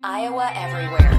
Iowa Everywhere.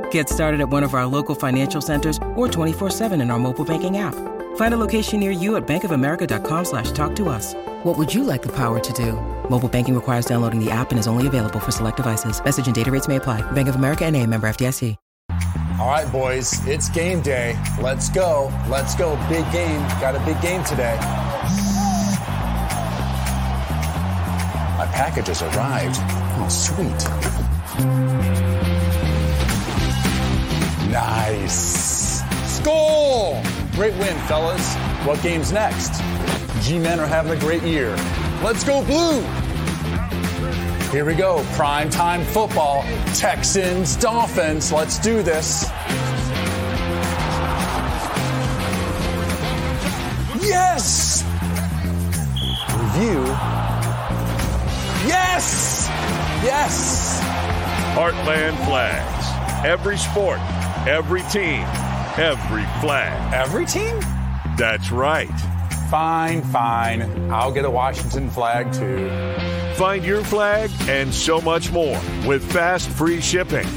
Get started at one of our local financial centers or 24-7 in our mobile banking app. Find a location near you at bankofamerica.com slash talk to us. What would you like the power to do? Mobile banking requires downloading the app and is only available for select devices. Message and data rates may apply. Bank of America and a member FDIC. All right, boys, it's game day. Let's go. Let's go. Big game. Got a big game today. My package has arrived. Oh, sweet. Nice. Score! Great win, fellas. What game's next? G-Men are having a great year. Let's go blue! Here we go. Prime time football. Texans, Dolphins. Let's do this. Yes! Review. Yes! Yes! Heartland Flags. Every sport, every team, every flag. Every team? That's right. Fine, fine. I'll get a Washington flag too. Find your flag and so much more with fast free shipping.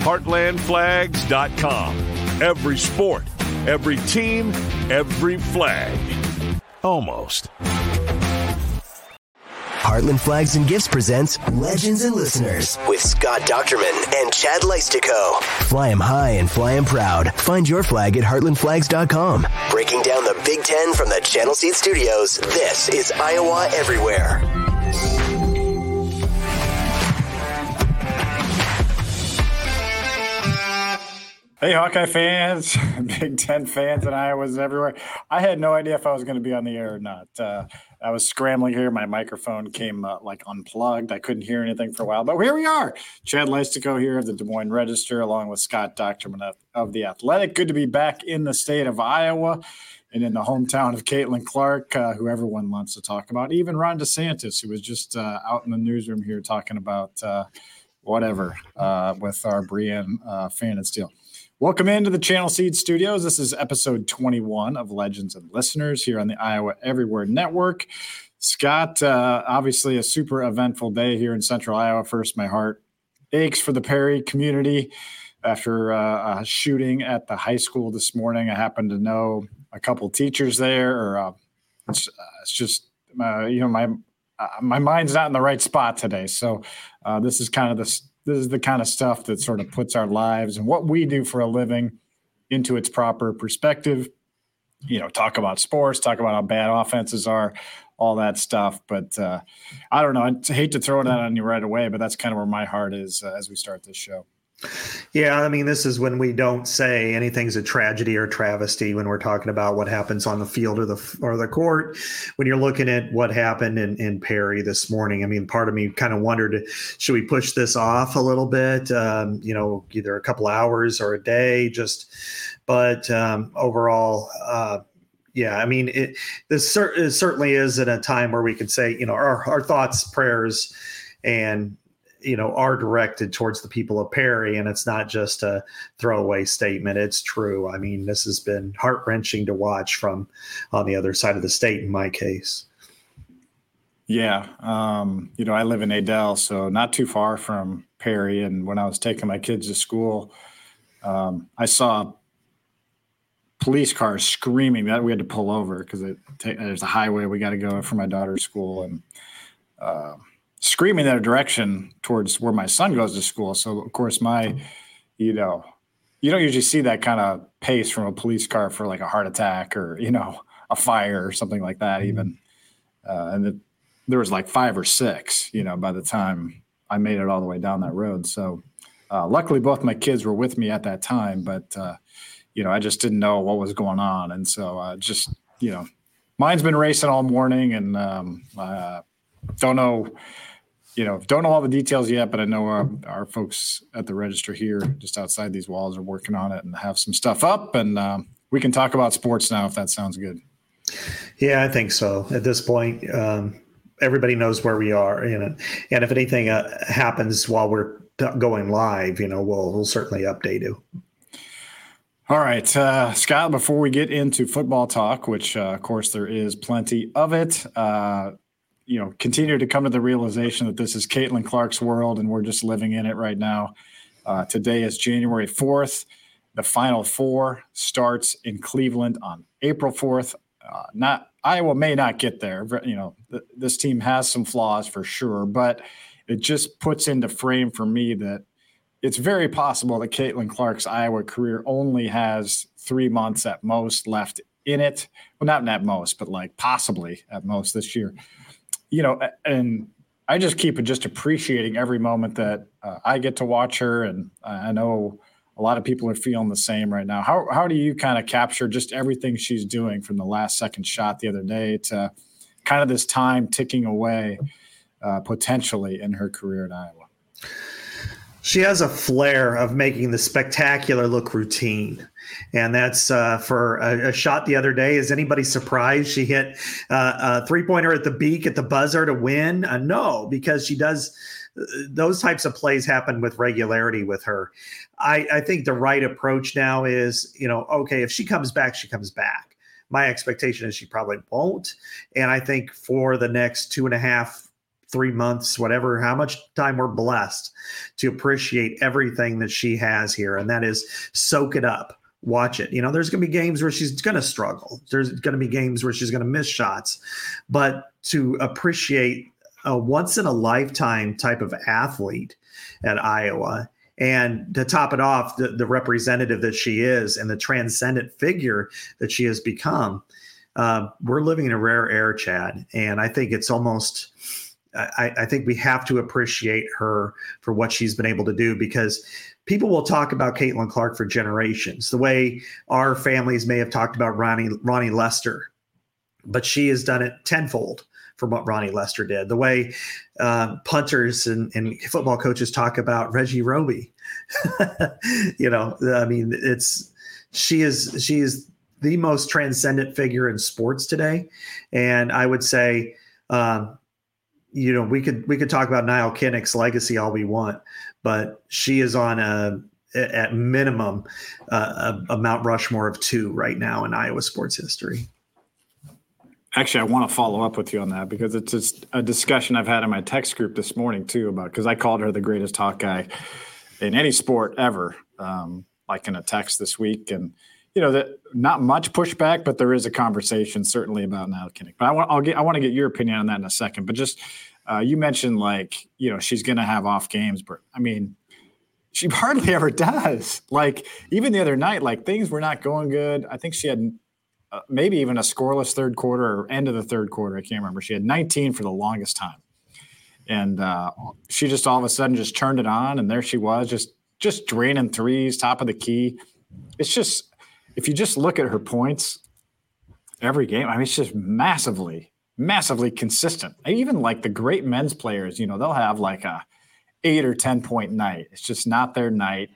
Heartlandflags.com. Every sport, every team, every flag. Almost. Heartland Flags and Gifts presents Legends and Listeners with Scott Dochterman and Chad Leistikow. Fly Fly 'em high and fly fly 'em proud. Find your flag at heartlandflags.com. Breaking down the Big Ten from the Channel Seed Studios, this is Iowa Everywhere. Hey, Hawkeye fans, Big Ten fans, and Iowa's everywhere. I had no idea if I was going to be on the air or not. Uh, I was scrambling here. My microphone came uh, like unplugged. I couldn't hear anything for a while, but here we are. Chad Leistikow here of the Des Moines Register, along with Scott Dochterman of, of The Athletic. Good to be back in the state of Iowa and in the hometown of Caitlin Clark, uh, who everyone wants to talk about. Even Ron DeSantis, who was just uh, out in the newsroom here talking about uh, whatever uh, with our Brianne uh, Pfannenstiel. Welcome into the Channel Seed Studios. This is episode 21 of Legends and Listeners here on the Iowa Everywhere Network. Scott, uh, obviously a super eventful day here in Central Iowa. First, my heart aches for the Perry community after uh, a shooting at the high school this morning. I happen to know a couple teachers there, or uh, it's, it's, just uh, you know my uh, my mind's not in the right spot today. So uh, this is kind of this this is the kind of stuff that sort of puts our lives and what we do for a living into its proper perspective. You know, talk about sports, talk about how bad offenses are, all that stuff. But uh, I don't know. I hate to throw that on you right away, but that's kind of where my heart is uh, as we start this show. Yeah, I mean, this is when we don't say anything's a tragedy or travesty when we're talking about what happens on the field or the or the court. When you're looking at what happened in, in Perry this morning, I mean, part of me kind of wondered, should we push this off a little bit? Um, you know, either a couple hours or a day, just. But um, overall, uh, yeah, I mean, it, this cer- it certainly is at a time where we could say, you know, our, our thoughts, prayers, and you know are directed towards the people of Perry, and it's not just a throwaway statement. It's true. I mean, this has been heart wrenching to watch from on the other side of the state. In my case. Yeah, um, you know, I live in Adel, so not too far from Perry. And when I was taking my kids to school, um, I saw police cars screaming that we had to pull over because it there's a highway we got to go for my daughter's school, and uh, screaming in that direction towards where my son goes to school. So of course my, you know, you don't usually see that kind of pace from a police car for like a heart attack or you know a fire or something like that. Even uh, and it, there was like five or six, you know, by the time I made it all the way down that road. So uh, luckily, both my kids were with me at that time, but uh, you know, I just didn't know what was going on, and so uh, just you know, mine's been racing all morning, and um, uh, don't know, you know, don't know all the details yet, but I know our, our, folks at the register here, just outside these walls, are working on it and have some stuff up, and um, we can talk about sports now if that sounds good. Yeah, I think so. At this point, um, everybody knows where we are, you know, and if anything uh, happens while we're going live, you know, we'll we'll certainly update you. All right, uh, Scott. Before we get into football talk, which uh, of course there is plenty of it, uh, you know, continue to come to the realization that this is Caitlin Clark's world, and we're just living in it right now. Uh, today is January fourth. The Final Four starts in Cleveland on April fourth. Uh, not Iowa may not get there. You know, th- this team has some flaws for sure, but it just puts into frame for me that it's very possible that Caitlin Clark's Iowa career only has three months at most left in it. Well, not at most, but like possibly at most this year. You know, and I just keep just appreciating every moment that uh, I get to watch her, and I know a lot of people are feeling the same right now. How how do you kind of capture just everything she's doing from the last second shot the other day to kind of this time ticking away uh, potentially in her career in Iowa? She has a flair of making the spectacular look routine. And that's uh, for a, a, shot the other day. Is anybody surprised she hit uh, a three pointer at the beak at the buzzer to win? Uh, no, because she does uh, those types of plays happen with regularity with her. I, I think the right approach now is, you know, okay, if she comes back, she comes back. My expectation is she probably won't. And I think for the next two and a half, three months, whatever, how much time we're blessed to appreciate everything that she has here. And that is soak it up, watch it. You know, there's going to be games where she's going to struggle, there's going to be games where she's going to miss shots. But to appreciate a once in a lifetime type of athlete at Iowa. And to top it off, the, the representative that she is and the transcendent figure that she has become, uh, we're living in a rare air, Chad. And I think it's almost I, I, think we have to appreciate her for what she's been able to do because people will talk about Caitlin Clark for generations, the way our families may have talked about Ronnie Ronnie Lester, but she has done it tenfold from what Ronnie Lester did. The way uh, punters and, and, football coaches talk about Reggie Roby, you know, I mean, it's she is she is the most transcendent figure in sports today, and I would say. Um, you know, we could we could talk about Nile Kinnick's legacy all we want, but she is on a at minimum uh, a, a Mount Rushmore of two right now in Iowa sports history. Actually, I want to follow up with you on that because it's just a discussion I've had in my text group this morning too about because I called her the greatest Hawkeye in any sport ever, um, like in a text this week, and you know that not much pushback, but there is a conversation certainly about Nile Kinnick. But I want I'll get I want to get your opinion on that in a second. But just uh, you mentioned like you know she's going to have off games, but I mean she hardly ever does. Like even the other night, like things were not going good. I think she had uh, maybe even a scoreless third quarter or end of the third quarter. I can't remember. She had 19 for the longest time, and uh, she just all of a sudden just turned it on, and there she was, just just draining threes, top of the key. It's just if you just look at her points every game, I mean, it's just massively, massively consistent. Even like the great men's players, you know, they'll have like a eight or 10 point night. It's just not their night.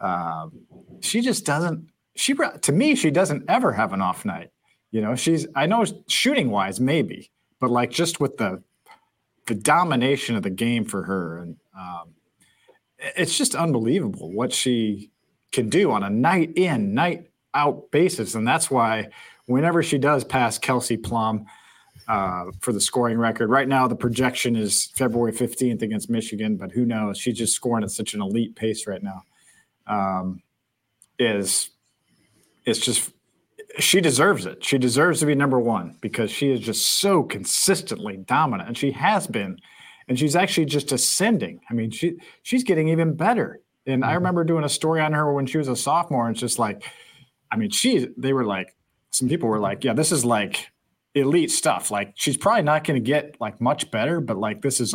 Um, she just doesn't, she, to me, she doesn't ever have an off night. You know, she's, I know shooting wise, maybe, but like just with the, the domination of the game for her. And um, it's just unbelievable what she can do on a night in, night out basis. And that's why whenever she does pass Kelsey Plum uh, for the scoring record, right now the projection is February 15th against Michigan, but who knows? She's just scoring at such an elite pace right now. Um, is it's just she deserves it. She deserves to be number one because she is just so consistently dominant, and she has been, and she's actually just ascending. I mean, she she's getting even better. And mm-hmm. I remember doing a story on her when she was a sophomore, and it's just like I mean, she they were like some people were like, yeah, this is like elite stuff. Like she's probably not going to get like much better, but like this is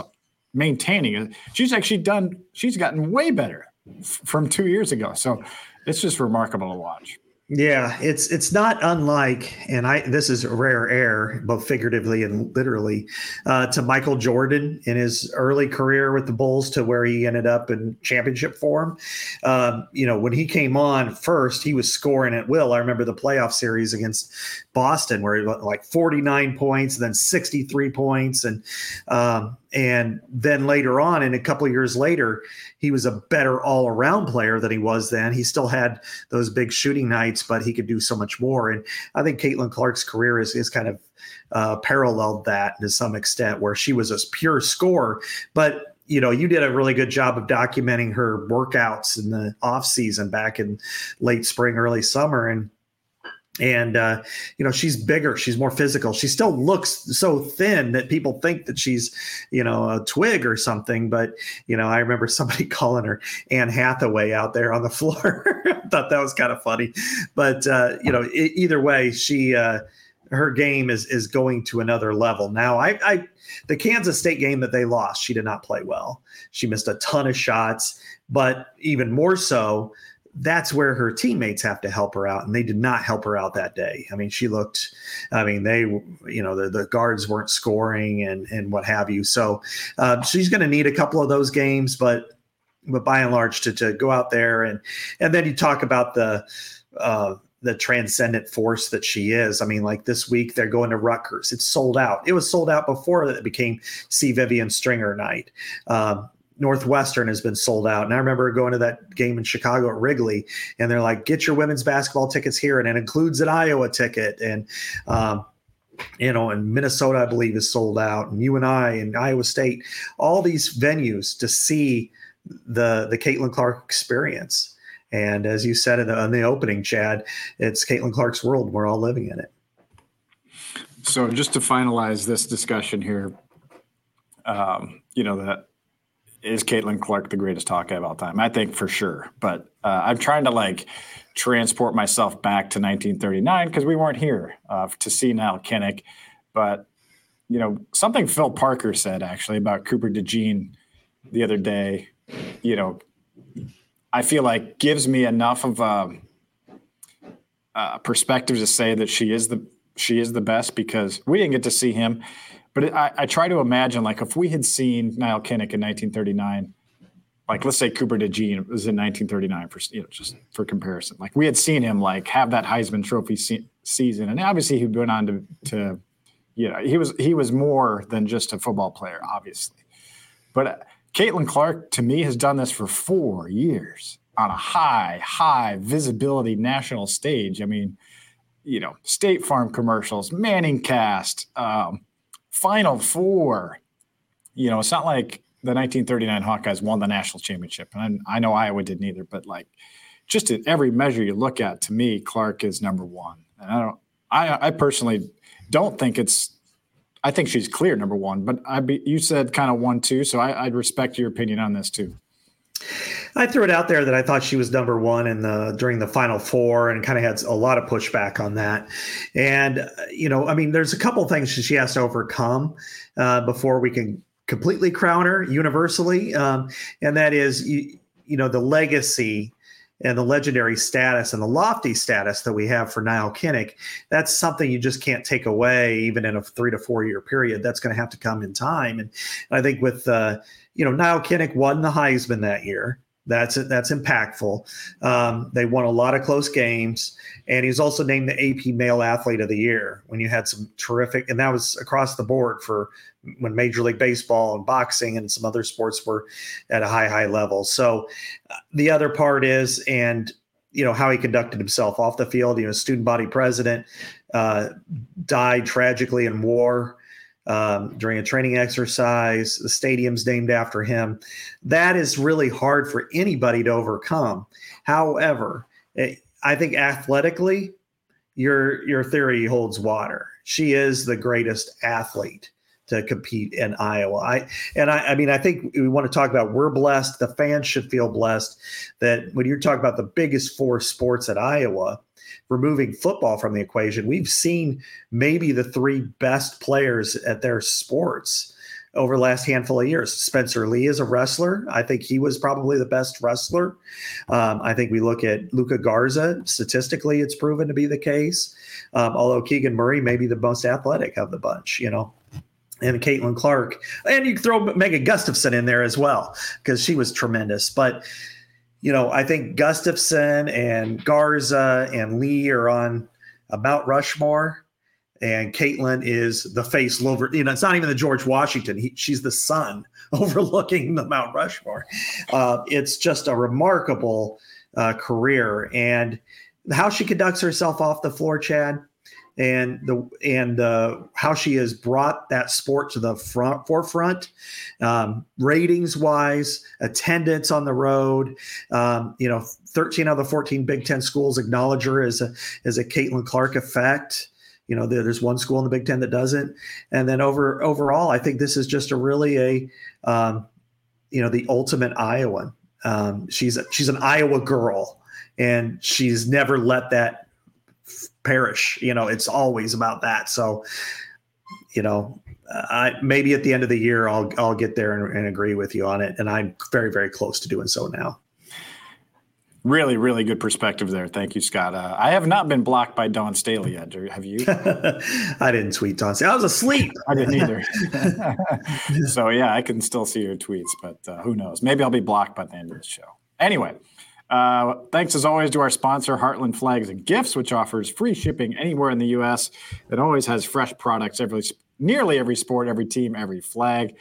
maintaining it. She's actually done. She's gotten way better f- from two years ago. So it's just remarkable to watch. Yeah, it's it's not unlike, and I this is rare air, both figuratively and literally, uh, to Michael Jordan in his early career with the Bulls to where he ended up in championship form. Um, you know, when he came on first, he was scoring at will. I remember the playoff series against Boston where he like 49 points, then 63 points, and um, and then later on, and a couple years later, he was a better all around player than he was then. He still had those big shooting nights, but he could do so much more. And I think Caitlin Clark's career is, is kind of uh, paralleled that to some extent, where she was a pure scorer. But you know, you did a really good job of documenting her workouts in the off season back in late spring, early summer, and and uh, you know she's bigger she's more physical. She still looks so thin that people think that she's you know a twig or something. But you know i remember somebody calling her anne hathaway out there on the floor. I thought that was kind of funny. But uh, you know it, either way she uh, her game is is going to another level. Now I, I the kansas state game that they lost she did not play well. She missed a ton of shots. But even more so that's where her teammates have to help her out and they did not help her out that day i mean she looked i mean they you know the, the guards weren't scoring and and what have you so uh, she's going to need a couple of those games but but by and large to, to go out there and and then you talk about the uh, the transcendent force that she is. I mean, like this week they're going to Rutgers. It's sold out. It was sold out before that it became C. Vivian Stringer night. Um, Northwestern has been sold out. And I remember going to that game in Chicago at Wrigley, and they're like, "Get your women's basketball tickets here," and it includes an Iowa ticket, and um, you know, and Minnesota, I believe, is sold out, and you and I and Iowa State, all these venues to see the the Caitlin Clark experience. And as you said in the, in the opening, Chad, it's Caitlin Clark's world. We're all living in it. So, just to finalize this discussion here, um, you know that is Caitlin Clark the greatest Hawkeye of all time? I think for sure. But uh, I'm trying to like transport myself back to 1939 because we weren't here uh, to see Nile Kinnick. But you know something Phil Parker said actually about Cooper DeJean the other day. You know, I feel like gives me enough of a, a perspective to say that she is the she is the best because we didn't get to see him. But I, I, try to imagine, like, if we had seen Nile Kinnick in 1939, like, let's say Cooper DeJean was in 1939 for, you know, just for comparison. Like, we had seen him, like, have that Heisman Trophy se- season. And obviously, he went on to, to, you know, he was, he was more than just a football player, obviously. But uh, Caitlin Clark, to me, has done this for four years on a high, high visibility national stage. I mean, you know, State Farm commercials, Manning cast, um, Final Four. You know, it's not like the 1939 Hawkeyes won the national championship, and I, I know Iowa didn't either. But like, just at every measure you look at, to me, Clark is number one. And I don't, I, I personally don't think it's. I think she's clear number one, but I be, you said kind of one two, so I, I'd respect your opinion on this too. I threw it out there that I thought she was number one in the during the final four, and kind of had a lot of pushback on that. And you know, I mean, there's a couple things she has to overcome uh, before we can completely crown her universally, um, and that is you, you know the legacy and the legendary status and the lofty status that we have for Nile Kinnick, that's something you just can't take away, even in a three to four year period. That's going to have to come in time. And, and I think with, uh, you know, Nile Kinnick won the Heisman that year. That's that's impactful. Um, they won a lot of close games, and he was also named the AP Male Athlete of the Year when you had some terrific, and that was across the board for when Major League Baseball and boxing and some other sports were at a high high level. So uh, the other part is, and you know how he conducted himself off the field. You know, student body president uh, died tragically in war um, during a training exercise. The stadium's named after him. That is really hard for anybody to overcome. However, it, I think athletically, your your theory holds water. She is the greatest athlete to compete in Iowa. I and I, I mean I think we want to talk about we're blessed. The fans should feel blessed that when you're talking about the biggest four sports at Iowa, removing football from the equation, we've seen maybe the three best players at their sports over the last handful of years. Spencer Lee is a wrestler. I think he was probably the best wrestler. Um, I think we look at Luka Garza. Statistically, it's proven to be the case. Um, although Keegan Murray may be the most athletic of the bunch, you know and Caitlin Clark. And you throw Megan Gustafson in there as well because she was tremendous. But, you know, I think Gustafson and Garza and Lee are on about Rushmore. And Caitlin is the face over, you know, it's not even the George Washington. He, she's the sun overlooking the Mount Rushmore. Uh, it's just a remarkable uh, career. And how she conducts herself off the floor, Chad, and the and uh, how she has brought that sport to the front forefront, um, ratings wise, attendance on the road. Um, you know, thirteen out of the fourteen Big Ten schools acknowledge her as a as a Caitlin Clark effect. You know, there's one school in the Big Ten that doesn't, and then over overall, I think this is just a really a um, you know the ultimate Iowan. Um, she's a, she's an Iowa girl, and she's never let that perish. You know, it's always about that. So, you know, I maybe at the end of the year I'll I'll get there and, and agree with you on it, and I'm very very close to doing so now. Really, really good perspective there. Thank you, Scott. Uh, I have not been blocked by Dawn Staley yet. Have you? I didn't tweet Dawn Staley. I was asleep. I didn't either. so yeah, I can still see your tweets, but uh, who knows? Maybe I'll be blocked by the end of the show. Anyway, uh, thanks as always to our sponsor, Heartland Flags and Gifts, which offers free shipping anywhere in the U.S. It always has fresh products every nearly every sport, every team, every flag.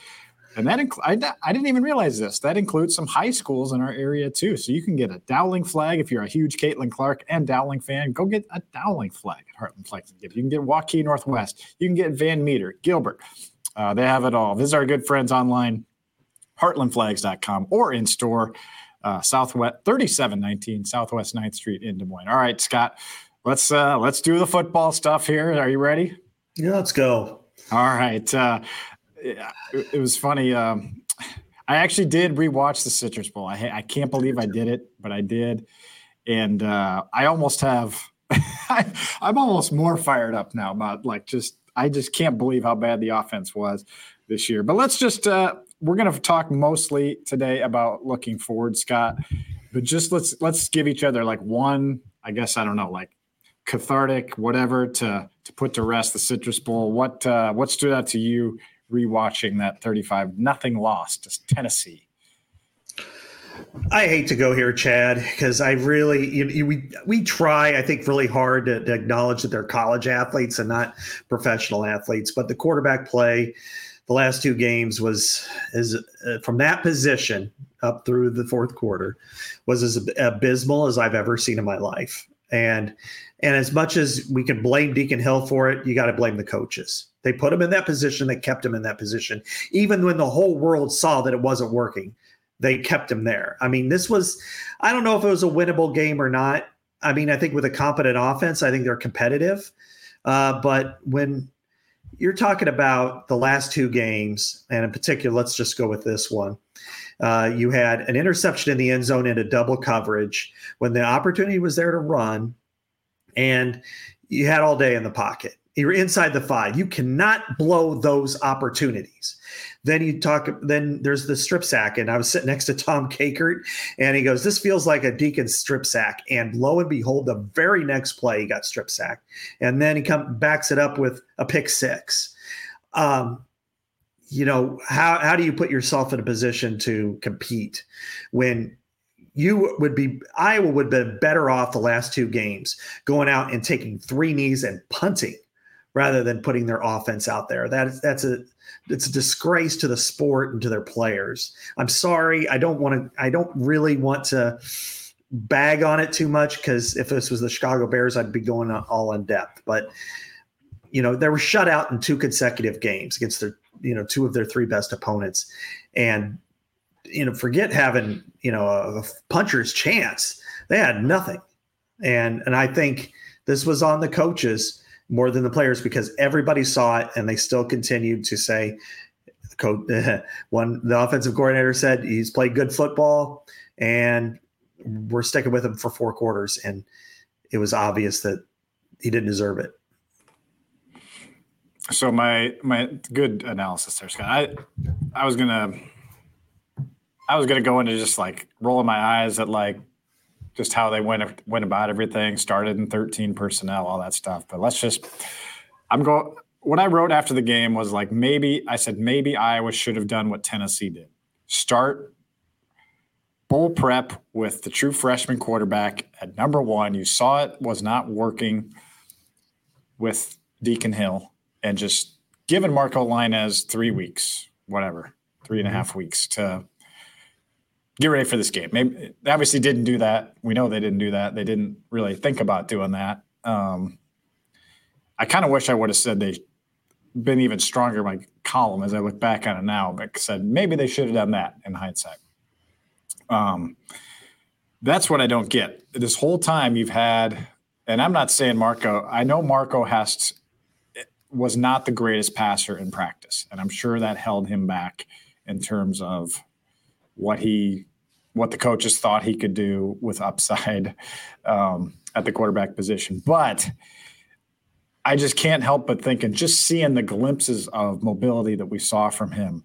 And that inc- I, I didn't even realize this. That includes some high schools in our area too. So you can get a Dowling flag if you're a huge Caitlin Clark and Dowling fan. Go get a Dowling flag at Heartland Flags and Gifts. You can get Waukee Northwest. You can get Van Meter, Gilbert. Uh, they have it all. Visit our good friends online, heartlandflags.com or in store uh, Southwest 3719 Southwest 9th Street in Des Moines. All right, Scott, let's uh, let's do the football stuff here. Are you ready? Yeah, let's go. All right. Uh, it, it was funny. Um, I actually did rewatch the Citrus Bowl. I, I can't believe I did it, but I did, and uh, I almost have. I, I'm almost more fired up now about like just I just can't believe how bad the offense was this year. But let's just uh, we're going to talk mostly today about looking forward, Scott. But just let's let's give each other like one, I guess I don't know, like cathartic, whatever to to put to rest the Citrus Bowl. What uh, what stood out to you rewatching that thirty five nothing lost to Tennessee? I hate to go here, Chad, because I really you, you, we we try I think really hard to, to acknowledge that they're college athletes and not professional athletes, but the quarterback play the last two games was is uh, from that position up through the fourth quarter was as abysmal as I've ever seen in my life. And and as much as we can blame Deacon Hill for it, you got to blame the coaches. They put him in that position. They kept him in that position, even when the whole world saw that it wasn't working. They kept him there. I mean, this was, I don't know if it was a winnable game or not. I mean, I think with a competent offense, I think they're competitive. Uh, but when you're talking about the last two games, and in particular, let's just go with this one. Uh, you had an interception in the end zone into double coverage when the opportunity was there to run, and you had all day in the pocket. You're inside the five. You cannot blow those opportunities. Then you talk. Then there's the strip sack, and I was sitting next to Tom Kakert, and he goes, "This feels like a Deacon strip sack." And lo and behold, the very next play, he got strip sacked, and then he come backs it up with a pick six. Um, you know how how do you put yourself in a position to compete when you would be Iowa would have been better off the last two games going out and taking three knees and punting rather than putting their offense out there. That is that's a it's a disgrace to the sport and to their players. I'm sorry. I don't want to. I don't really want to bag on it too much because if this was the Chicago Bears, I'd be going all in depth. But you know, they were shut out in two consecutive games against their you know two of their three best opponents, and you know, forget having you know a, a puncher's chance. They had nothing, and and I think this was on the coaches more than the players because everybody saw it and they still continued to say one the offensive coordinator said he's played good football and we're sticking with him for four quarters and it was obvious that he didn't deserve it. So my my good analysis there, Scott. I I was gonna I was gonna go into just like rolling my eyes at like just how they went went about everything. Started in 13 personnel, all that stuff. But let's just I'm going. What I wrote after the game was like maybe I said maybe Iowa should have done what Tennessee did. Start bowl prep with the true freshman quarterback at number one. You saw it was not working with Deacon Hill and just given Marco Lainez three weeks, whatever, three and a mm-hmm. half weeks to get ready for this game. Maybe they obviously didn't do that. We know they didn't do that. They didn't really think about doing that. Um, I kind of wish I would have said they been even stronger. My column as I look back on it now, but said maybe they should have done that in hindsight. Um, that's what I don't get. This whole time you've had, and I'm not saying Marco. I know Marco has was not the greatest passer in practice, and I'm sure that held him back in terms of what he what the coaches thought he could do with upside um, at the quarterback position. But I just can't help but thinking, just seeing the glimpses of mobility that we saw from him,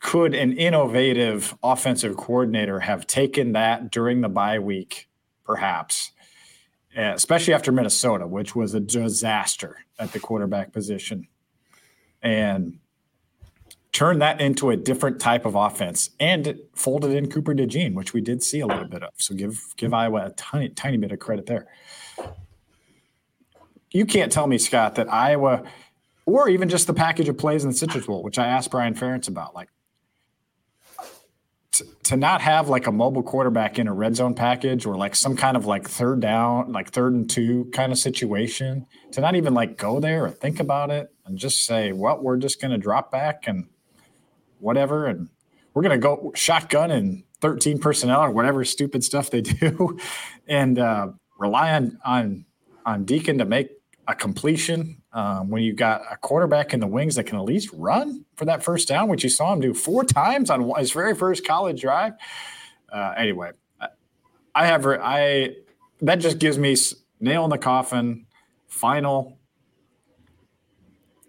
could an innovative offensive coordinator have taken that during the bye week, perhaps, uh, especially after Minnesota, which was a disaster at the quarterback position, and turn that into a different type of offense and folded in Cooper DeJean, which we did see a little bit of. So give give Iowa a tiny tiny bit of credit there. You can't tell me, Scott, that Iowa, or even just the package of plays in the Citrus Bowl, which I asked Brian Ferentz about, like to, not have like a mobile quarterback in a red zone package or like some kind of like third down, like third and two kind of situation, to not even like go there or think about it and just say, well, we're just going to drop back and whatever. And we're going to go shotgun and 13 personnel or whatever stupid stuff they do and uh, rely on, on, on Deacon to make a completion um, when you got a quarterback in the wings that can at least run for that first down, which you saw him do four times on his very first college drive. Uh, anyway, I have I that just gives me nail in the coffin, final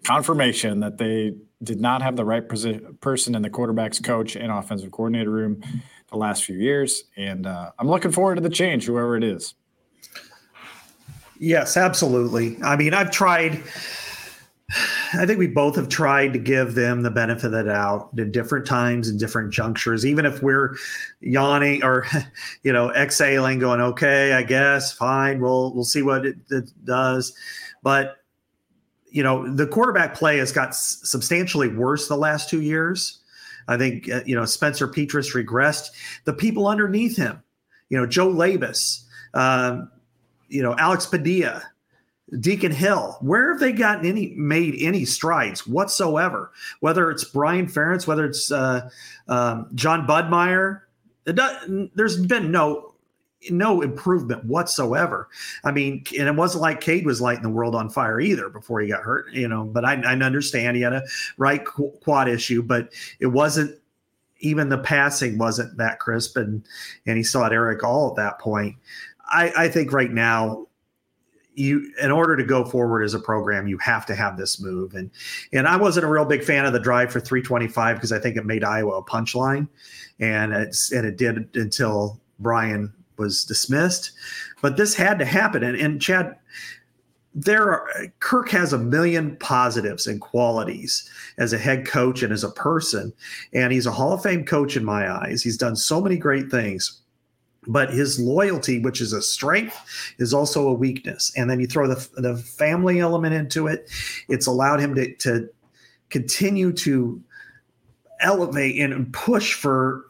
confirmation that they did not have the right person in the quarterback's coach and offensive coordinator room the last few years, and uh, I'm looking forward to the change, whoever it is. Yes, absolutely. I mean, I've tried. I think we both have tried to give them the benefit of the doubt at different times and different junctures, even if we're yawning or, you know, exhaling, going, okay, I guess, fine, we'll we'll see what it, it does. But you know, the quarterback play has got substantially worse the last two years. I think uh, you know Spencer Petras regressed. The people underneath him, you know, Joe Labas. Um, you know, Alex Padilla, Deacon Hill, where have they gotten any made any strides whatsoever? Whether it's Brian Ferentz, whether it's uh, um, Jon Budmayr, does, there's been no no improvement whatsoever. I mean, and it wasn't like Cade was lighting the world on fire either before he got hurt, you know. But I, I understand he had a right quad issue, but it wasn't even the passing wasn't that crisp, and and he still had Erick All at that point. I, I think right now you in order to go forward as a program you have to have this move and and i wasn't a real big fan of the drive for 325 because i think it made iowa a punchline and it's and it did until brian was dismissed but this had to happen and, and chad there are kirk has a million positives and qualities as a head coach and as a person and he's a hall of fame coach in my eyes he's done so many great things but his loyalty, which is a strength, is also a weakness. And then you throw the, the family element into it. It's allowed him to, to continue to elevate and push for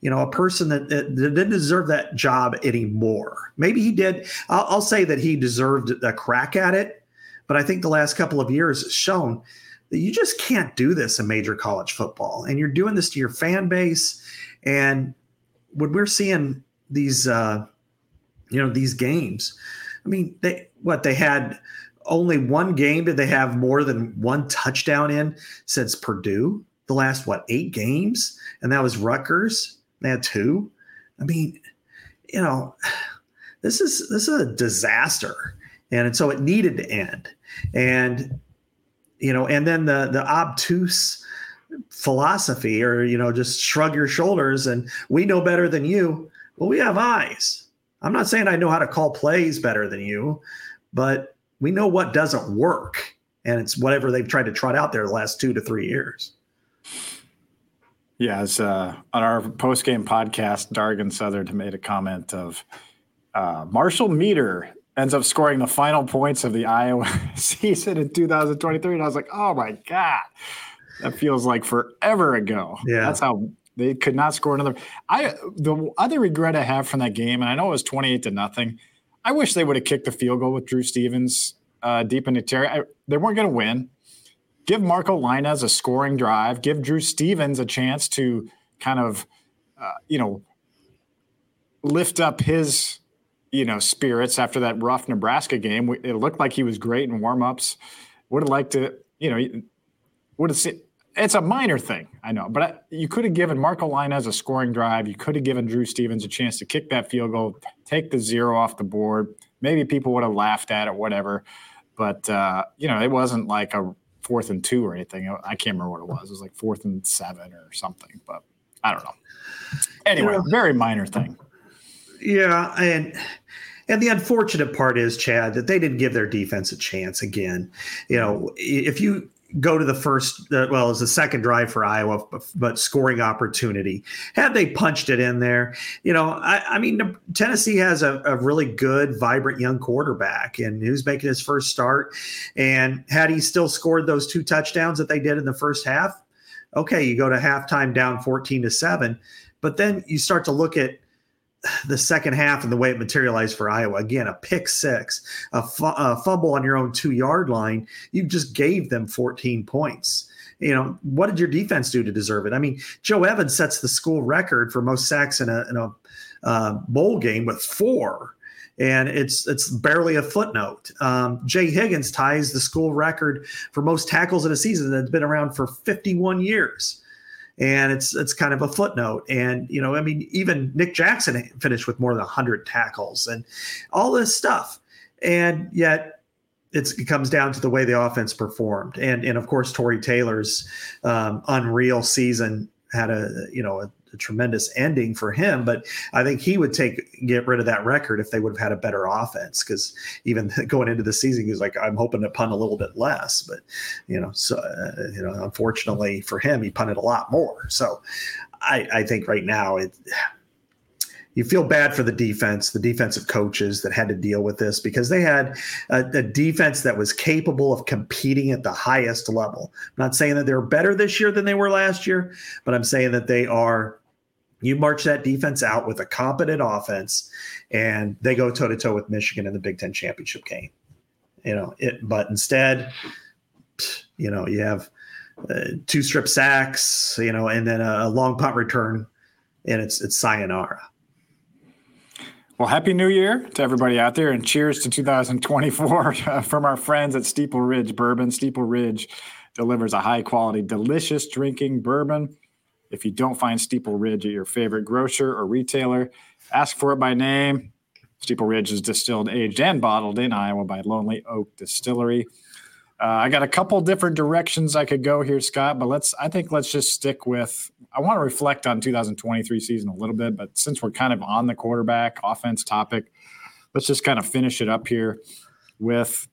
you know a person that, that, didn't deserve that job anymore. Maybe he did. I'll, I'll, say that he deserved a crack at it but i think the last couple of years has shown that you just can't do this in major college football and you're doing this to your fan base. And when we're seeing these uh, you know these games i mean they what they had only one game did they have more than one touchdown in since purdue? The last what eight games? And that was rutgers had two i mean you know this is this is a disaster, and so it needed to end. And you know, and then the the obtuse philosophy, or you know, just shrug your shoulders and we know better than you. Well, we have eyes. I'm not saying I know how to call plays better than you, but we know what doesn't work, and it's whatever they've tried to trot out there the last two to three years. Yeah, as uh, on our post game podcast, Dargan Southard made a comment of uh, Marshall Meeder ends up scoring the final points of the Iowa season in 2023. And I was like, oh my God, that feels like forever ago. Yeah. That's how they could not score another. I the other regret I have from that game, and I know it was 28 to nothing. I wish they would have kicked the field goal with Drew Stevens uh, deep into Terry. I, they weren't going to win. Give Marco Lainez a scoring drive. Give Drew Stevens a chance to kind of, uh, you know, lift up his you know, spirits after that rough Nebraska game. It looked like he was great in warmups. Would have liked to, you know, would have seen. It's a minor thing, I know, but you could have given Marco Lainez a scoring drive. You could have given Drew Stevens a chance to kick that field goal, take the zero off the board. Maybe people would have laughed at it, whatever. But uh, you know, it wasn't like a fourth and two or anything. I can't remember what it was. It was like fourth and seven or something. But I don't know. Anyway, very minor thing. Yeah, and and the unfortunate part is, Chad, that they didn't give their defense a chance again. You know, if you go to the first, uh, well, it's the second drive for Iowa, but, but, scoring opportunity. Had they punched it in there, you know, I, I mean, Tennessee has a, a, really good, vibrant young quarterback, and who's making his first start. And had he still scored those two touchdowns that they did in the first half, okay, you go to halftime down 14 to 7. But then you start to look at the second half and the way it materialized for Iowa. Again, a pick six, a, a fumble on your own two yard line. You just gave them 14 points. You know, what did your defense do to deserve it? I mean, Joe Evans sets the school record for most sacks in a, in a uh, bowl game with four. And it's it's barely a footnote. Um, Jay Higgins ties the school record for most tackles in a season that's been around for 51 years and it's it's kind of a footnote. And you know, I mean, even Nick Jackson finished with more than hundred tackles and all this stuff, and yet it comes down to the way the offense performed, and and of course, Tory Taylor's um, unreal season had a you know a a tremendous ending for him. But I think he would take get rid of that record if they would have had a better offense. Because even going into the season, he was like, "I'm hoping to punt a little bit less." But you know, so uh, you know, unfortunately for him, he punted a lot more. So I, I think right now it you feel bad for the defense, the defensive coaches that had to deal with this because they had a, a, defense that was capable of competing at the highest level. I'm not saying that they're better this year than they were last year, but I'm saying that they are. You march that defense out with a competent offense, and they go toe to toe with Michigan in the Big Ten championship game. You know it, but instead, you know you have uh, two strip sacks, you know, and then a, a long punt return, and it's it's sayonara. Well, happy new year to everybody out there, and cheers to 2024 from our friends at Steeple Ridge Bourbon. Steeple Ridge delivers a high quality, delicious drinking bourbon. If you don't find Steeple Ridge at your favorite grocer or retailer, ask for it by name. Steeple Ridge is distilled, aged, and bottled in Iowa by Lonely Oak Distillery. Uh, I got a couple different directions I could go here, Scott, but let's. I think let's just stick with. I want to reflect on 2023 season a little bit, but since we're kind of on the quarterback offense topic, let's just kind of finish it up here with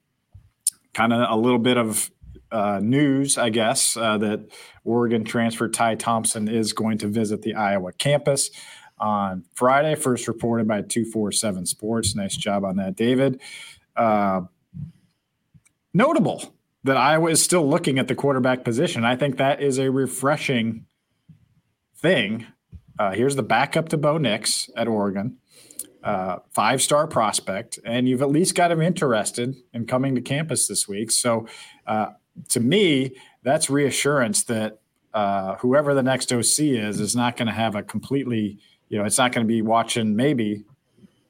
kind of a little bit of uh, news, I guess, uh, that Oregon transfer Ty Thompson is going to visit the Iowa campus on Friday. First reported by 247 Sports. Nice job on that, David. Uh, notable that Iowa is still looking at the quarterback position. I think that is a refreshing thing. Uh, here's the backup to Bo Nix at Oregon, uh, five star prospect, and you've at least got him interested in coming to campus this week. So, uh, to me, that's reassurance that uh, whoever the next OC is is not going to have a completely, you know, it's not going to be watching maybe,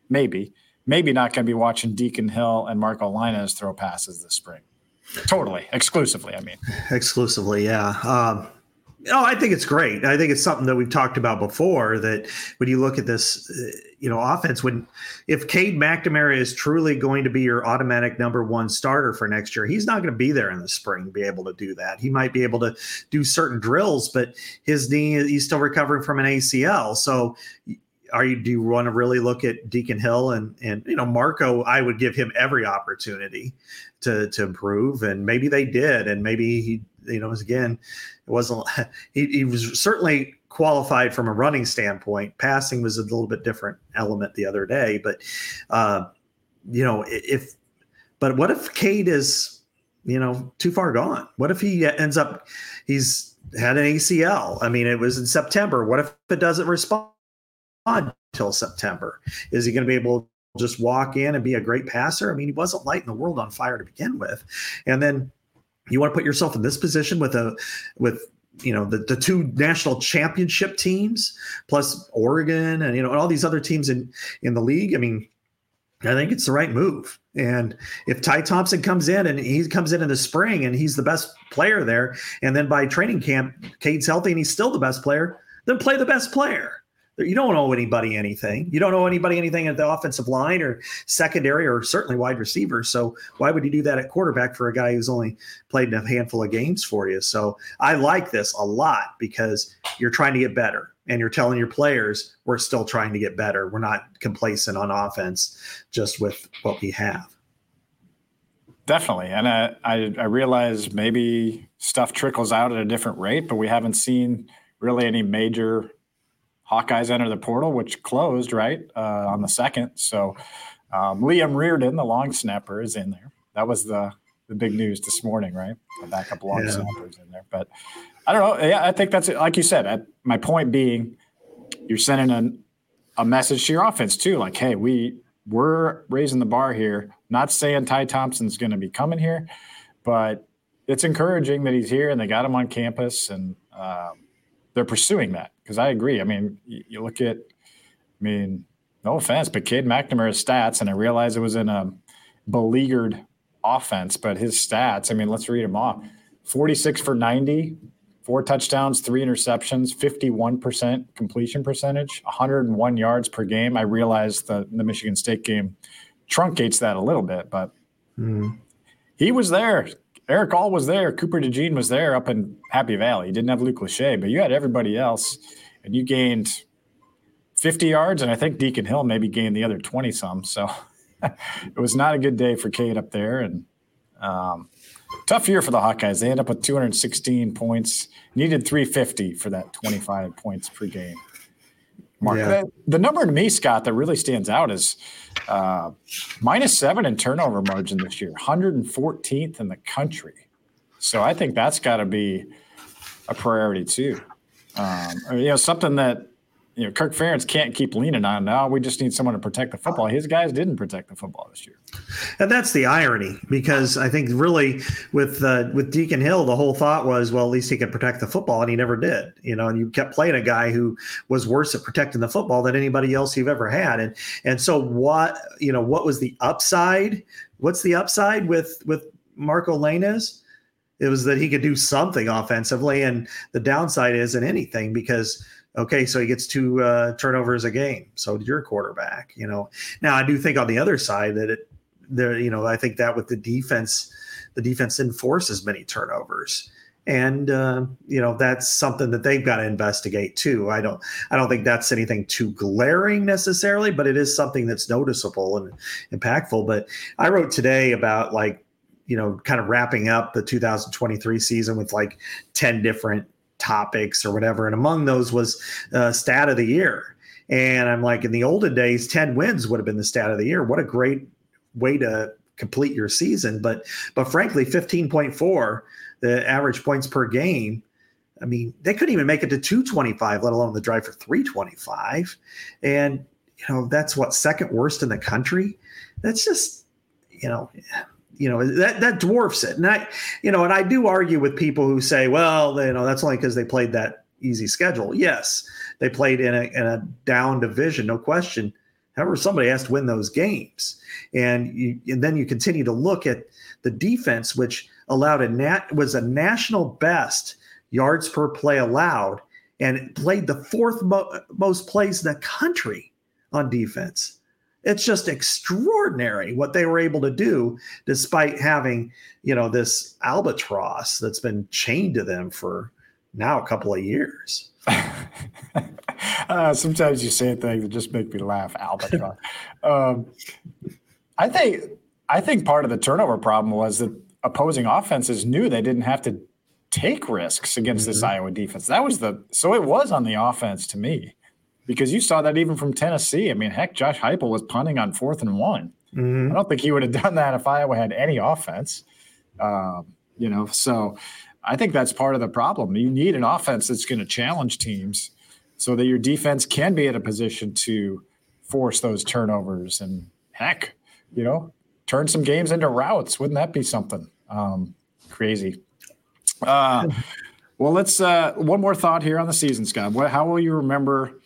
maybe, maybe not going to be watching Deacon Hill and Marco Lainez throw passes this spring. Totally, exclusively. I mean, exclusively, yeah. Um, Oh, I think it's great. I think it's something that we've talked about before. That when you look at this, uh, you know, offense, when if Cade McNamara is truly going to be your automatic number one starter for next year, he's not going to be there in the spring. Be able to do that. He might be able to do certain drills, but his knee, he's still recovering from an ACL. So are you do you want to really look at Deacon Hill and and you know Marco? I would give him every opportunity to to improve, and maybe they did, and maybe he you know again it wasn't he, he was certainly qualified from a running standpoint. Passing was a little bit different element the other day, but uh, you know if but what if Cade is you know too far gone? What if he ends up he's had an ACL? I mean, it was in September. What if it doesn't respond? Until September. Is he going to be able to just walk in and be a great passer? I mean, he wasn't lighting the world on fire to begin with. And then you want to put yourself in this position with a with you know the, the two national championship teams plus Oregon and you know and all these other teams in in the league. I mean, I think it's the right move. And if Ty Thompson comes in and he comes in in the spring and he's the best player there, and then by training camp, Cade's healthy and he's still the best player, then play the best player you don't owe anybody anything. You don't owe anybody anything at the offensive line or secondary or certainly wide receiver. So why would you do that at quarterback for a guy who's only played a handful of games for you? So I like this a lot because you're trying to get better and you're telling your players we're still trying to get better. We're not complacent on offense just with what we have. Definitely. And I, I, I realize maybe stuff trickles out at a different rate, but we haven't seen really any major Hawkeyes enter the portal, which closed right uh, on the second. So um, Liam Reardon, the long snapper, is in there. That was the the big news this morning, right? A backup long yeah. snapper is in there. But I don't know. Yeah, I think that's it. like you said. I, my point being, you're sending a, a message to your offense too, like, hey, we we're raising the bar here. Not saying Ty Thompson's going to be coming here, but it's encouraging that he's here and they got him on campus and. Um, they're pursuing that because I agree. I mean, you, you, look at, I mean, no offense, but Cade McNamara's stats, and I realize it was in a beleaguered offense, but his stats, I mean, let's read them off 46 for 90, four touchdowns, three interceptions, 51% completion percentage, 101 yards per game. I realize the, the Michigan State game truncates that a little bit, but mm. he was there Erick All was there. Cooper DeJean was there up in Happy Valley. You didn't have Luke Lachey, but you had everybody else, and you gained 50 yards, and I think Deacon Hill maybe gained the other 20 some. So it was not a good day for Cade up there, and um, tough year for the Hawkeyes. They end up with 216 points, needed 350 for that 25 points per game. Mark, yeah. the, the number to me, Scott, that really stands out is uh, minus seven in turnover margin this year, 114th in the country. So I think that's got to be a priority too. Um, you know, something that you know, Kirk Ferentz can't keep leaning on. Now we just need someone to protect the football. His guys didn't protect the football this year, and that's the irony because I think really with uh, with Deacon Hill, the whole thought was, well, at least he could protect the football, and he never did. You know, and you kept playing a guy who was worse at protecting the football than anybody else you've ever had, and and so what you know, what was the upside? What's the upside with with Marco Lainez? It was that he could do something offensively, and the downside isn't anything because Okay, so he gets two uh, turnovers a game. So your quarterback, you know. Now I do think on the other side that it, there, you know, I think that with the defense, the defense enforces many turnovers, and uh, you know that's something that they've got to investigate too. I don't, I don't think that's anything too glaring necessarily, but it is something that's noticeable and impactful. But I wrote today about like you know, kind of wrapping up the 2023 season with like 10 different topics or whatever. And among those was uh, stat of the year. And I'm like, in the olden days, 10 wins would have been the stat of the year. What a great way to complete your season. But but frankly, 15.4, the average points per game. I mean, they couldn't even make it to 225, let alone the drive for 325. And you know, that's what second worst in the country. That's just, you know, you know that that dwarfs it. And i you know and i do argue with people who say well you know that's only because they played that easy schedule. Yes they played in a, in a down division no question. However somebody has to win those games. And you and then you continue to look at the defense which allowed a nat was a national best yards per play allowed and played the fourth mo- most plays in the country on defense. It's just extraordinary what they were able to do despite having, you know, this albatross that's been chained to them for now a couple of years. uh, sometimes you say things that just make me laugh. Albatross. um, I think I think part of the turnover problem was that opposing offenses knew they didn't have to take risks against mm-hmm. this Iowa defense. That was the so it was on the offense to me because you saw that even from Tennessee. I mean, heck, Josh Heupel was punting on fourth and one. Mm-hmm. I don't think he would have done that if Iowa had any offense. Um, you know, so I think that's part of the problem. You need an offense that's going to challenge teams so that your defense can be in a position to force those turnovers and heck, you know, turn some games into routs. Wouldn't that be something um, crazy? Uh, well, let's uh, one more thought here on the season, Scott. What, how will you remember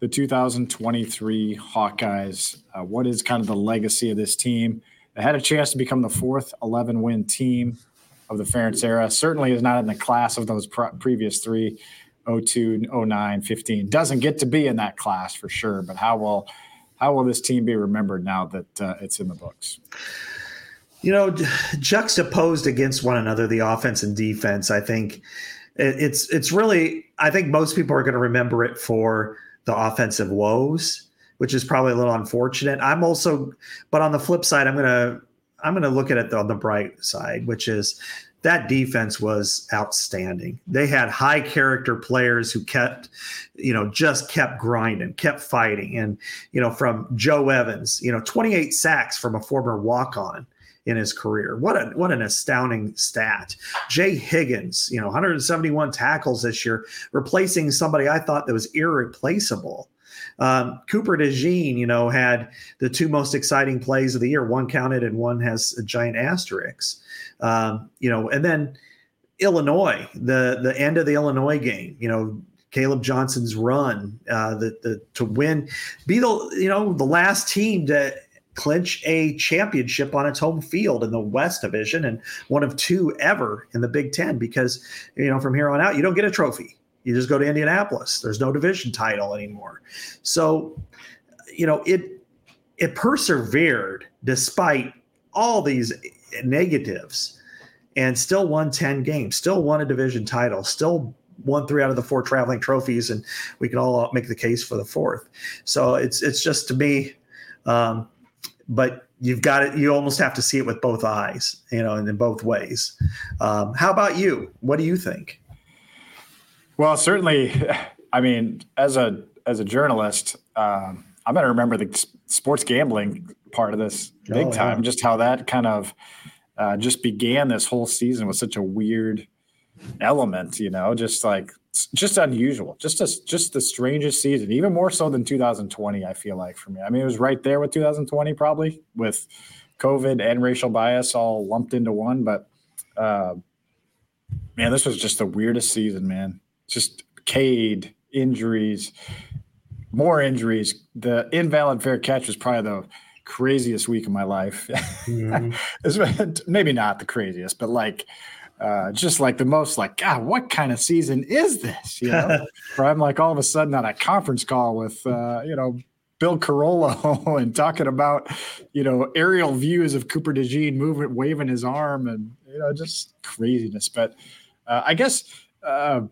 the 2023 Hawkeyes? Uh, what is kind of the legacy of this team? They had a chance to become the fourth 11 win team of the Ferentz era. Certainly is not in the class of those previous three 02, 09, 15. Doesn't get to be in that class for sure, but how will how will this team be remembered now that uh, it's in the books? You know, juxtaposed against one another, the offense and defense, I think it's it's really I think most people are going to remember it for the offensive woes, which is probably a little unfortunate. I'm also, but on the flip side, I'm gonna I'm gonna look at it on the bright side, which is that defense was outstanding. They had high character players who kept, you know, just kept grinding, kept fighting. And, you know, from Joe Evans, you know, 28 sacks from a former walk on in his career. What a what an astounding stat. Jay Higgins, you know, 171 tackles this year, replacing somebody I thought that was irreplaceable. Um, Cooper DeJean, you know, had the two most exciting plays of the year. One counted and one has a giant asterisk. Um, you know, and then Illinois, the the end of the Illinois game, you know, Kaleb Johnson's run, uh, the the to win, be the you know the last team to clinch a championship on its home field in the West Division and one of two ever in the Big Ten because you know from here on out you don't get a trophy. You just go to Indianapolis. There's no division title anymore. So, you know, it it persevered despite all these negatives and still won 10 games, still won a division title, still won three out of the four traveling trophies, and we can all make the case for the fourth. So it's it's just to me, um, but you've got it. You almost have to see it with both eyes, you know, and in both ways. Um, how about you? What do you think? Well, certainly, I mean, as a as a journalist, um, I'm going to remember the sports gambling part of this big oh, time. Yeah. Just how that kind of uh, just began this whole season with such a weird element, you know, just like just unusual, just a, just the strangest season, even more so than 2020. I feel like for me, I mean, it was right there with 2020, probably with COVID and racial bias all lumped into one. But uh, man, this was just the weirdest season, man. Just Cade injuries, more injuries. The invalid fair catch was probably the craziest week of my life. Mm-hmm. Maybe not the craziest, but like uh, just like the most like God, what kind of season is this? You know, where I'm like all of a sudden on a conference call with uh, you know Bill Carollo and talking about you know aerial views of Cooper DeJean moving, waving his arm, and you know just craziness. But uh, I guess uh,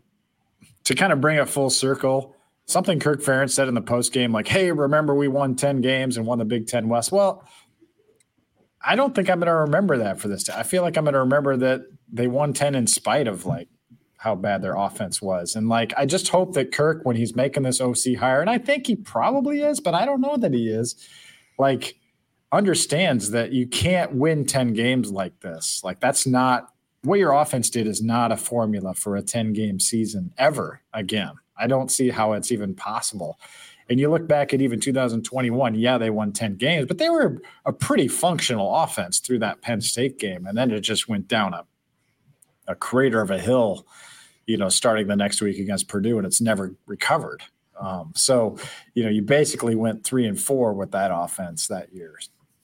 to kind of bring it full circle, something Kirk Ferentz said in the post game, like, "Hey, remember we won ten games and won the Big Ten West." Well, I don't think I'm going to remember that for this. I feel like I'm going to remember that they won ten in spite of like how bad their offense was, and like I just hope that Kirk, when he's making this OC hire, and I think he probably is, but I don't know that he is, like understands that you can't win 10 games like this. Like that's not what your offense did is not a formula for a 10 game season ever again. I don't see how it's even possible. And you look back at even 2021, yeah, they won 10 games, but they were a pretty functional offense through that Penn State game. And then it just went down a, a crater of a hill, you know, starting the next week against Purdue, and it's never recovered. Um, so, you know, you basically went three and four with that offense that year,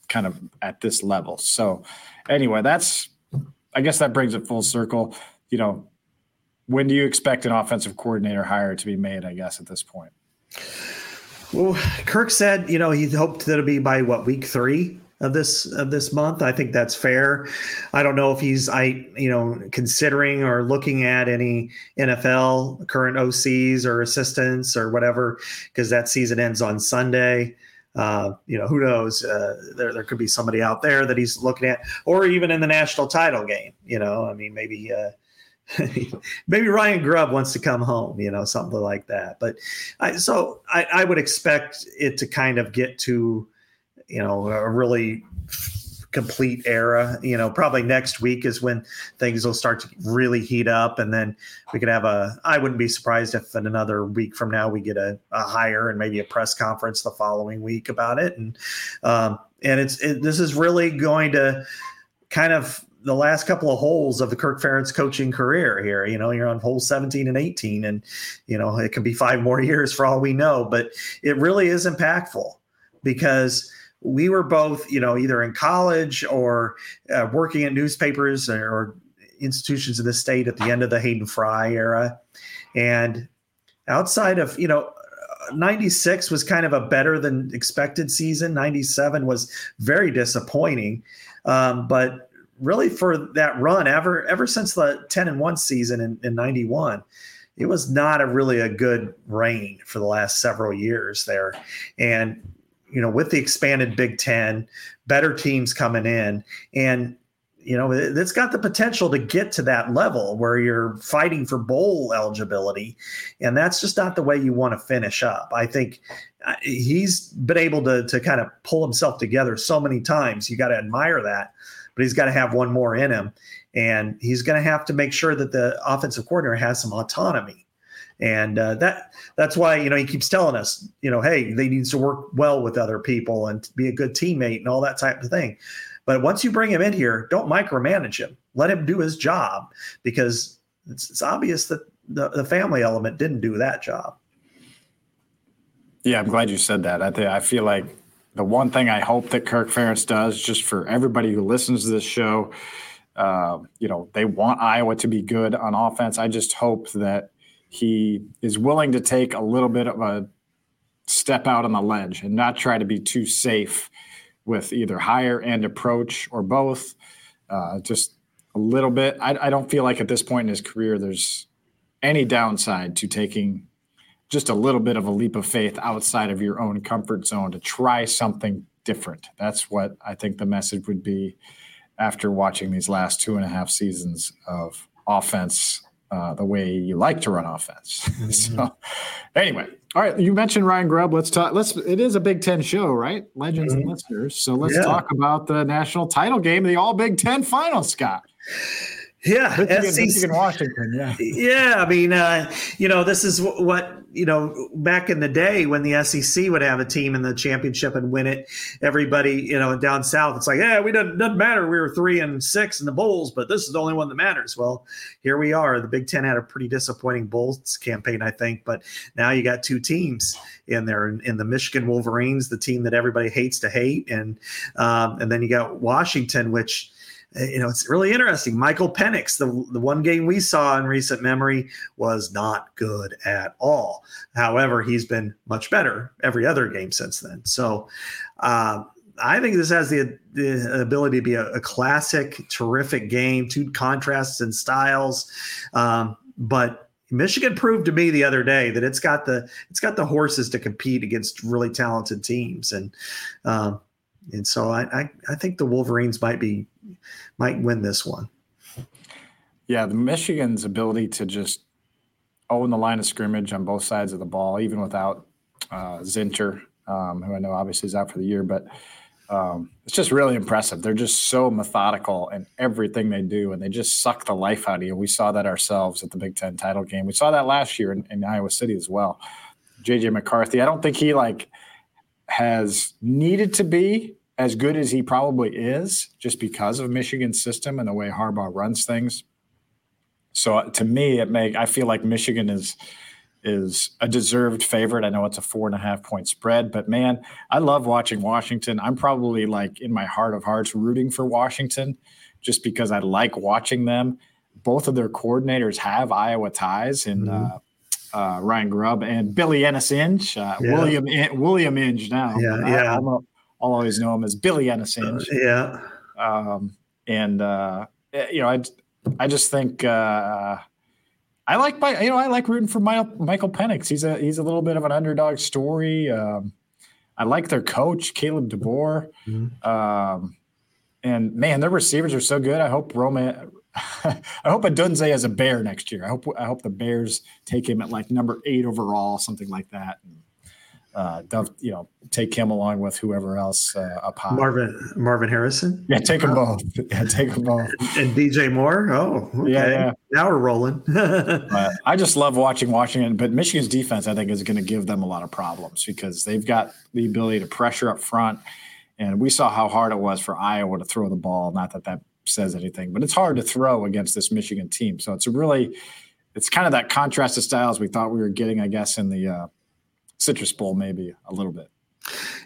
kind of at this level. So, anyway, that's, I guess that brings it full circle. You know, when do you expect an offensive coordinator hire to be made? I guess at this point. Well, Kirk said, you know, he hoped that it'll be by what week three of this of this month. I think that's fair. I don't know if he's I you know considering or looking at any NFL current OCs or assistants or whatever because that season ends on Sunday. Uh, you know, who knows? Uh, there, there could be somebody out there that he's looking at, or even in the national title game. You know, I mean, maybe uh, maybe Ryan Grubb wants to come home, you know, something like that. But I, so I, I would expect it to kind of get to, you know, a really complete era. You know, probably next week is when things will start to really heat up, and then we could have a. I wouldn't be surprised if in another week from now we get a, a hire and maybe a press conference the following week about it, and um, and it's it, this is really going to kind of the last couple of holes of the Kirk Ferentz coaching career here. You know, you're on hole 17 and 18, and you know it can be five more years for all we know. But it really is impactful because we were both, you know, either in college or uh, working at newspapers or, institutions in the state at the end of the Hayden Fry era, and outside of you know 96 was kind of a better than expected season. 97 was very disappointing. Um, but really for that run ever ever since the 10 and 1 season in, in 91 it was not a really a good reign for the last several years there and you know with the expanded big 10 better teams coming in and you know it's got the potential to get to that level where you're fighting for bowl eligibility and that's just not the way you want to finish up i think uh, he's been able to to kind of pull himself together so many times you got to admire that but he's got to have one more in him. And he's going to have to make sure that the offensive coordinator has some autonomy. And uh, that that's why you know he keeps telling us, you know, hey, they needs to work well with other people and be a good teammate and all that type of thing. But once you bring him in here, don't micromanage him. Let him do his job because it's, it's obvious that the, the family element didn't do that job. Yeah, I'm glad you said that. I I feel like the one thing I hope that Kirk Ferentz does, just for everybody who listens to this show, uh, you know, they want Iowa to be good on offense. I just hope that he is willing to take a little bit of a step out on the ledge and not try to be too safe with either higher end approach or both. Uh, just a little bit. I, I don't feel like at this point in his career there's any downside to taking just a little bit of a leap of faith outside of your own comfort zone to try something different. That's what I think the message would be after watching these last two and a half seasons of offense uh, the way you like to run offense. Mm-hmm. so, anyway, all right. You mentioned Ryan Grubb. Let's talk. Let's. It is a Big Ten show, right? Legends mm-hmm. and listeners. So let's yeah. talk about the national title game, the All Big Ten final, Scott. Yeah, Michigan, SEC, Michigan, Washington. Yeah, yeah. I mean, uh, you know, this is what you know. Back in the day, when the SEC would have a team in the championship and win it, everybody, you know, down south, it's like, yeah, we doesn't doesn't matter. We were three and six in the bowls, but this is the only one that matters. Well, here we are. The Big Ten had a pretty disappointing bowls campaign, I think, but now you got two teams in there, in, in the Michigan Wolverines, the team that everybody hates to hate, and um, and then you got Washington, which you know, it's really interesting. Michael Penix, the, the one game we saw in recent memory, was not good at all. However, he's been much better every other game since then. So uh, I think this has the, the ability to be a, a classic, terrific game, two contrasts and styles. Um, but Michigan proved to me the other day that it's got the it's got the horses to compete against really talented teams, and um, and so I, I I think the Wolverines might be might win this one. Yeah, the Michigan's ability to just own the line of scrimmage on both sides of the ball, even without uh, Zinter, um, who I know obviously is out for the year, but um, it's just really impressive. They're just so methodical in everything they do, and they just suck the life out of you. We saw that ourselves at the Big Ten title game. We saw that last year in, in Iowa City as well. JJ McCarthy, I don't think he like has needed to be as good as he probably is, just because of Michigan's system and the way Harbaugh runs things. So uh, to me, it make I feel like Michigan is is a deserved favorite. I know it's a four and a half point spread, but man, I love watching Washington. I'm probably like in my heart of hearts rooting for Washington, just because I like watching them. both of their coordinators have Iowa ties in mm-hmm. uh, uh, Ryan Grubb and Billy Ennis Inge, uh, yeah. William William Inge now. Yeah, yeah. I'll, I'll, always know him as Billy Ennis Inge. Uh, yeah. Um, and uh, eh, you know, I I just think uh, I like my you know I like rooting for Michael, Michael Penix. He's a he's a little bit of an underdog story. Um, I like their coach Caleb DeBoer. Mm-hmm. Um, and man, their receivers are so good. I hope Roman I hope Odunze is a bear next year. I hope I hope the Bears take him at like number eight overall, something like that. And, uh, you know, take him along with whoever else uh, up high. Marvin Marvin Harrison. Yeah, take them both. Yeah, take them both. And DJ Moore. Oh, okay. yeah, yeah. Now we're rolling. I just love watching Washington, but Michigan's defense, I think, is going to give them a lot of problems because they've got the ability to pressure up front, and we saw how hard it was for Iowa to throw the ball. Not that that says anything, but it's hard to throw against this Michigan team. So it's a really, it's kind of that contrast of styles we thought we were getting, I guess, in the uh, Citrus Bowl, maybe a little bit.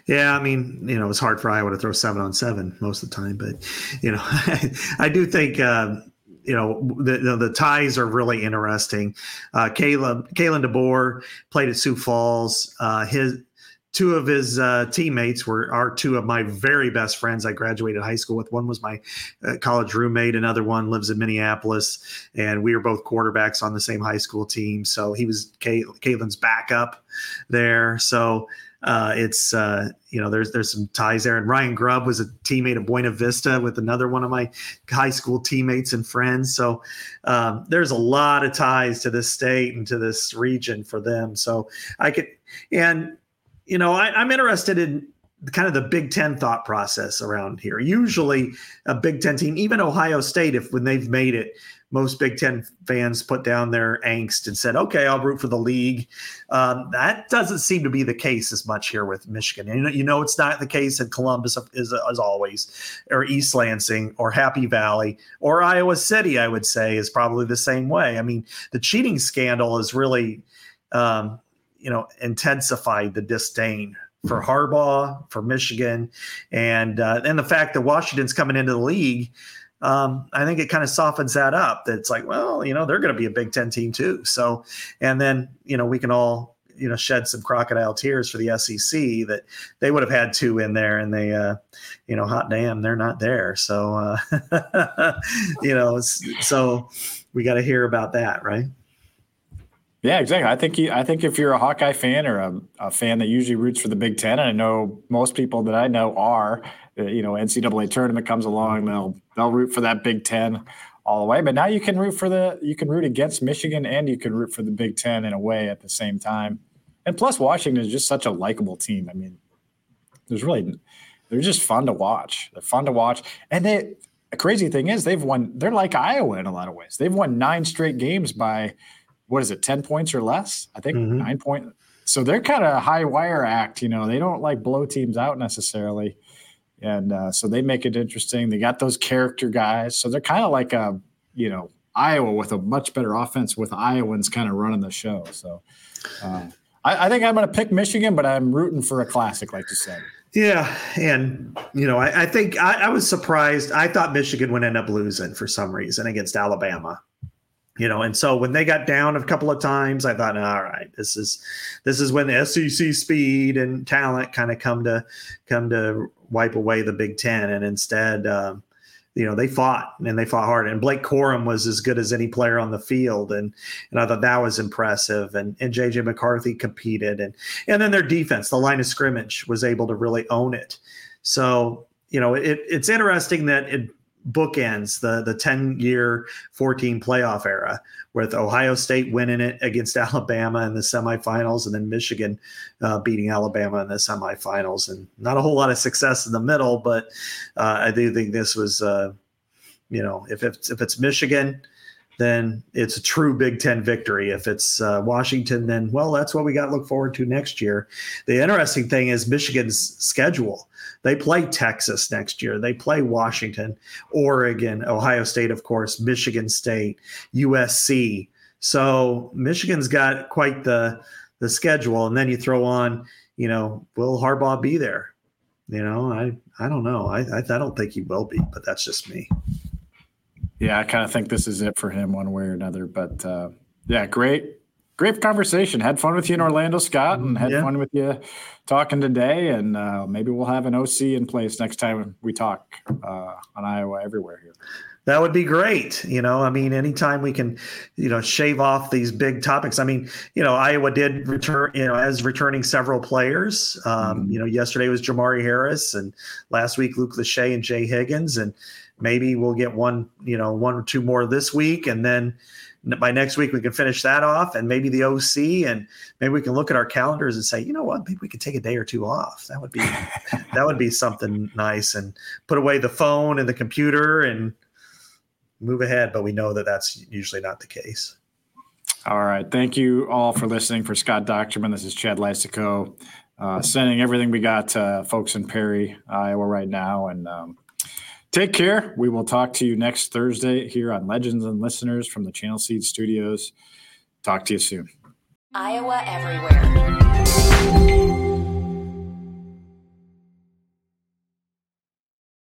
Yeah, I mean, you know, it's hard for Iowa to throw seven on seven most of the time, but you know, I do think. Uh, you know the, the, ties are really interesting. Uh, Caleb Kalen DeBoer played at Sioux Falls. Uh, his two of his uh, teammates were are two of my very best friends I graduated high school with. One was my uh, college roommate. Another one lives in Minneapolis, and we were both quarterbacks on the same high school team. So he was Kalen's backup there. So uh, it's uh, you know there's there's some ties there. And Ryan Grubb was a teammate of Buena Vista with another one of my high school teammates and friends. So um, there's a lot of ties to this state and to this region for them. So I could and you know, I, am interested in kind of the Big Ten thought process around here. Usually, a Big Ten team, even Ohio State, if when they've made it, most Big Ten fans put down their angst and said, "Okay, I'll root for the league." Um, that doesn't seem to be the case as much here with Michigan. And you know, it's not the case in Columbus as, as always, or East Lansing, or Happy Valley, or Iowa City. I would say is probably the same way. I mean, the cheating scandal is really um, you know, intensified the disdain for Harbaugh, for Michigan, and uh, and the fact that Washington's coming into the league. Um, I think it kind of softens that up. That it's like, well, you know, they're going to be a Big Ten team too. So, and then you know, we can all you know shed some crocodile tears for the SEC that they would have had two in there, and they, uh, you know, hot damn, they're not there. So, uh, you know, so we got to hear about that, right? Yeah, exactly. I think I think if you're a Hawkeye fan or a, a, fan that usually roots for the Big Ten, and I know most people that I know are, uh, you know, NCAA tournament comes along, they'll they'll root for that Big Ten all the way. But now you can root for the you can root against Michigan and you can root for the Big Ten in a way at the same time. And plus, Washington is just such a likable team. I mean, there's really they're just fun to watch. They're fun to watch, and they. The crazy thing is, they've won. They're like Iowa in a lot of ways. They've won nine straight games by what is it, 10 points or less? I think mm-hmm. nine point. So they're kind of a high wire act, you know, they don't like blow teams out necessarily. And uh, so they make it interesting. They got those character guys. So they're kind of like a, you know, Iowa with a much better offense with Iowans kind of running the show. So uh, I, I, think I'm going to pick Michigan, but I'm rooting for a classic, like you said. Yeah, and you know, I, I think I, I, was surprised. I thought Michigan would end up losing for some reason against Alabama you know and so when they got down a couple of times i thought all right this is this is when the sec speed and talent kind of come to come to wipe away the big ten. And instead um, you know they fought and they fought hard. And blake corum was as good as any player on the field. And and i thought that was impressive. And and jj mccarthy competed. And and then their defense the line of scrimmage was able to really own it. So you know it, it's interesting that it bookends the the 10 year 14 playoff era with ohio state winning it against alabama in the semifinals and then michigan uh, beating alabama in the semifinals. And not a whole lot of success in the middle but uh, i do think this was uh, you know if it's if it's michigan then it's a true Big Ten victory. If it's uh, Washington, then well, that's what we got to look forward to next year. The interesting thing is Michigan's schedule. They play Texas next year. They play Washington, Oregon, Ohio State, of course, Michigan State, USC. So Michigan's got quite the the schedule, and then you throw on, you know, will Harbaugh be there? You know, I I don't know. I I, I don't think he will be, but that's just me. Yeah, I kind of think this is it for him one way or another. But uh, yeah, great, great conversation. Had fun with you in Orlando, Scott, and had yeah. fun with you talking today. And uh, maybe we'll have an OC in place next time we talk uh, on Iowa everywhere here. That would be great. You know, I mean, anytime we can, you know, shave off these big topics. I mean, you know, Iowa did return, you know, as returning several players. Um, mm-hmm. You know, yesterday was Jermari Harris, and last week Luke Lachey and Jay Higgins, and maybe we'll get one, you know, one or two more this week, and then by next week we can finish that off, and maybe the OC, and maybe we can look at our calendars and say, you know what, maybe we could take a day or two off. That would be that would be something nice, and put away the phone and the computer and move ahead, but we know that that's usually not the case. All right. Thank you all for listening. For Scott Dochterman, this is Chad Leistikow, uh, sending everything we got to folks in Perry, Iowa right now. And um, take care. We will talk to you next Thursday here on Legends and Listeners from the Channel Seed Studios. Talk to you soon. Iowa Everywhere.